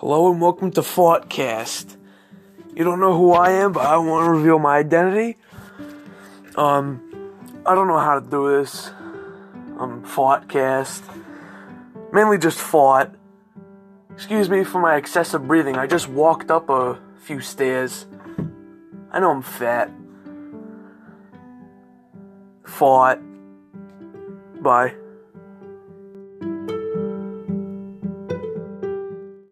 Hello and welcome to Thoughtcast. You don't know who I am, but I want to reveal my identity. Um, I don't know how to do this. Um, Thoughtcast. Mainly just fought. Excuse me for my excessive breathing. I just walked up a few stairs. I know I'm fat. Fought. Bye.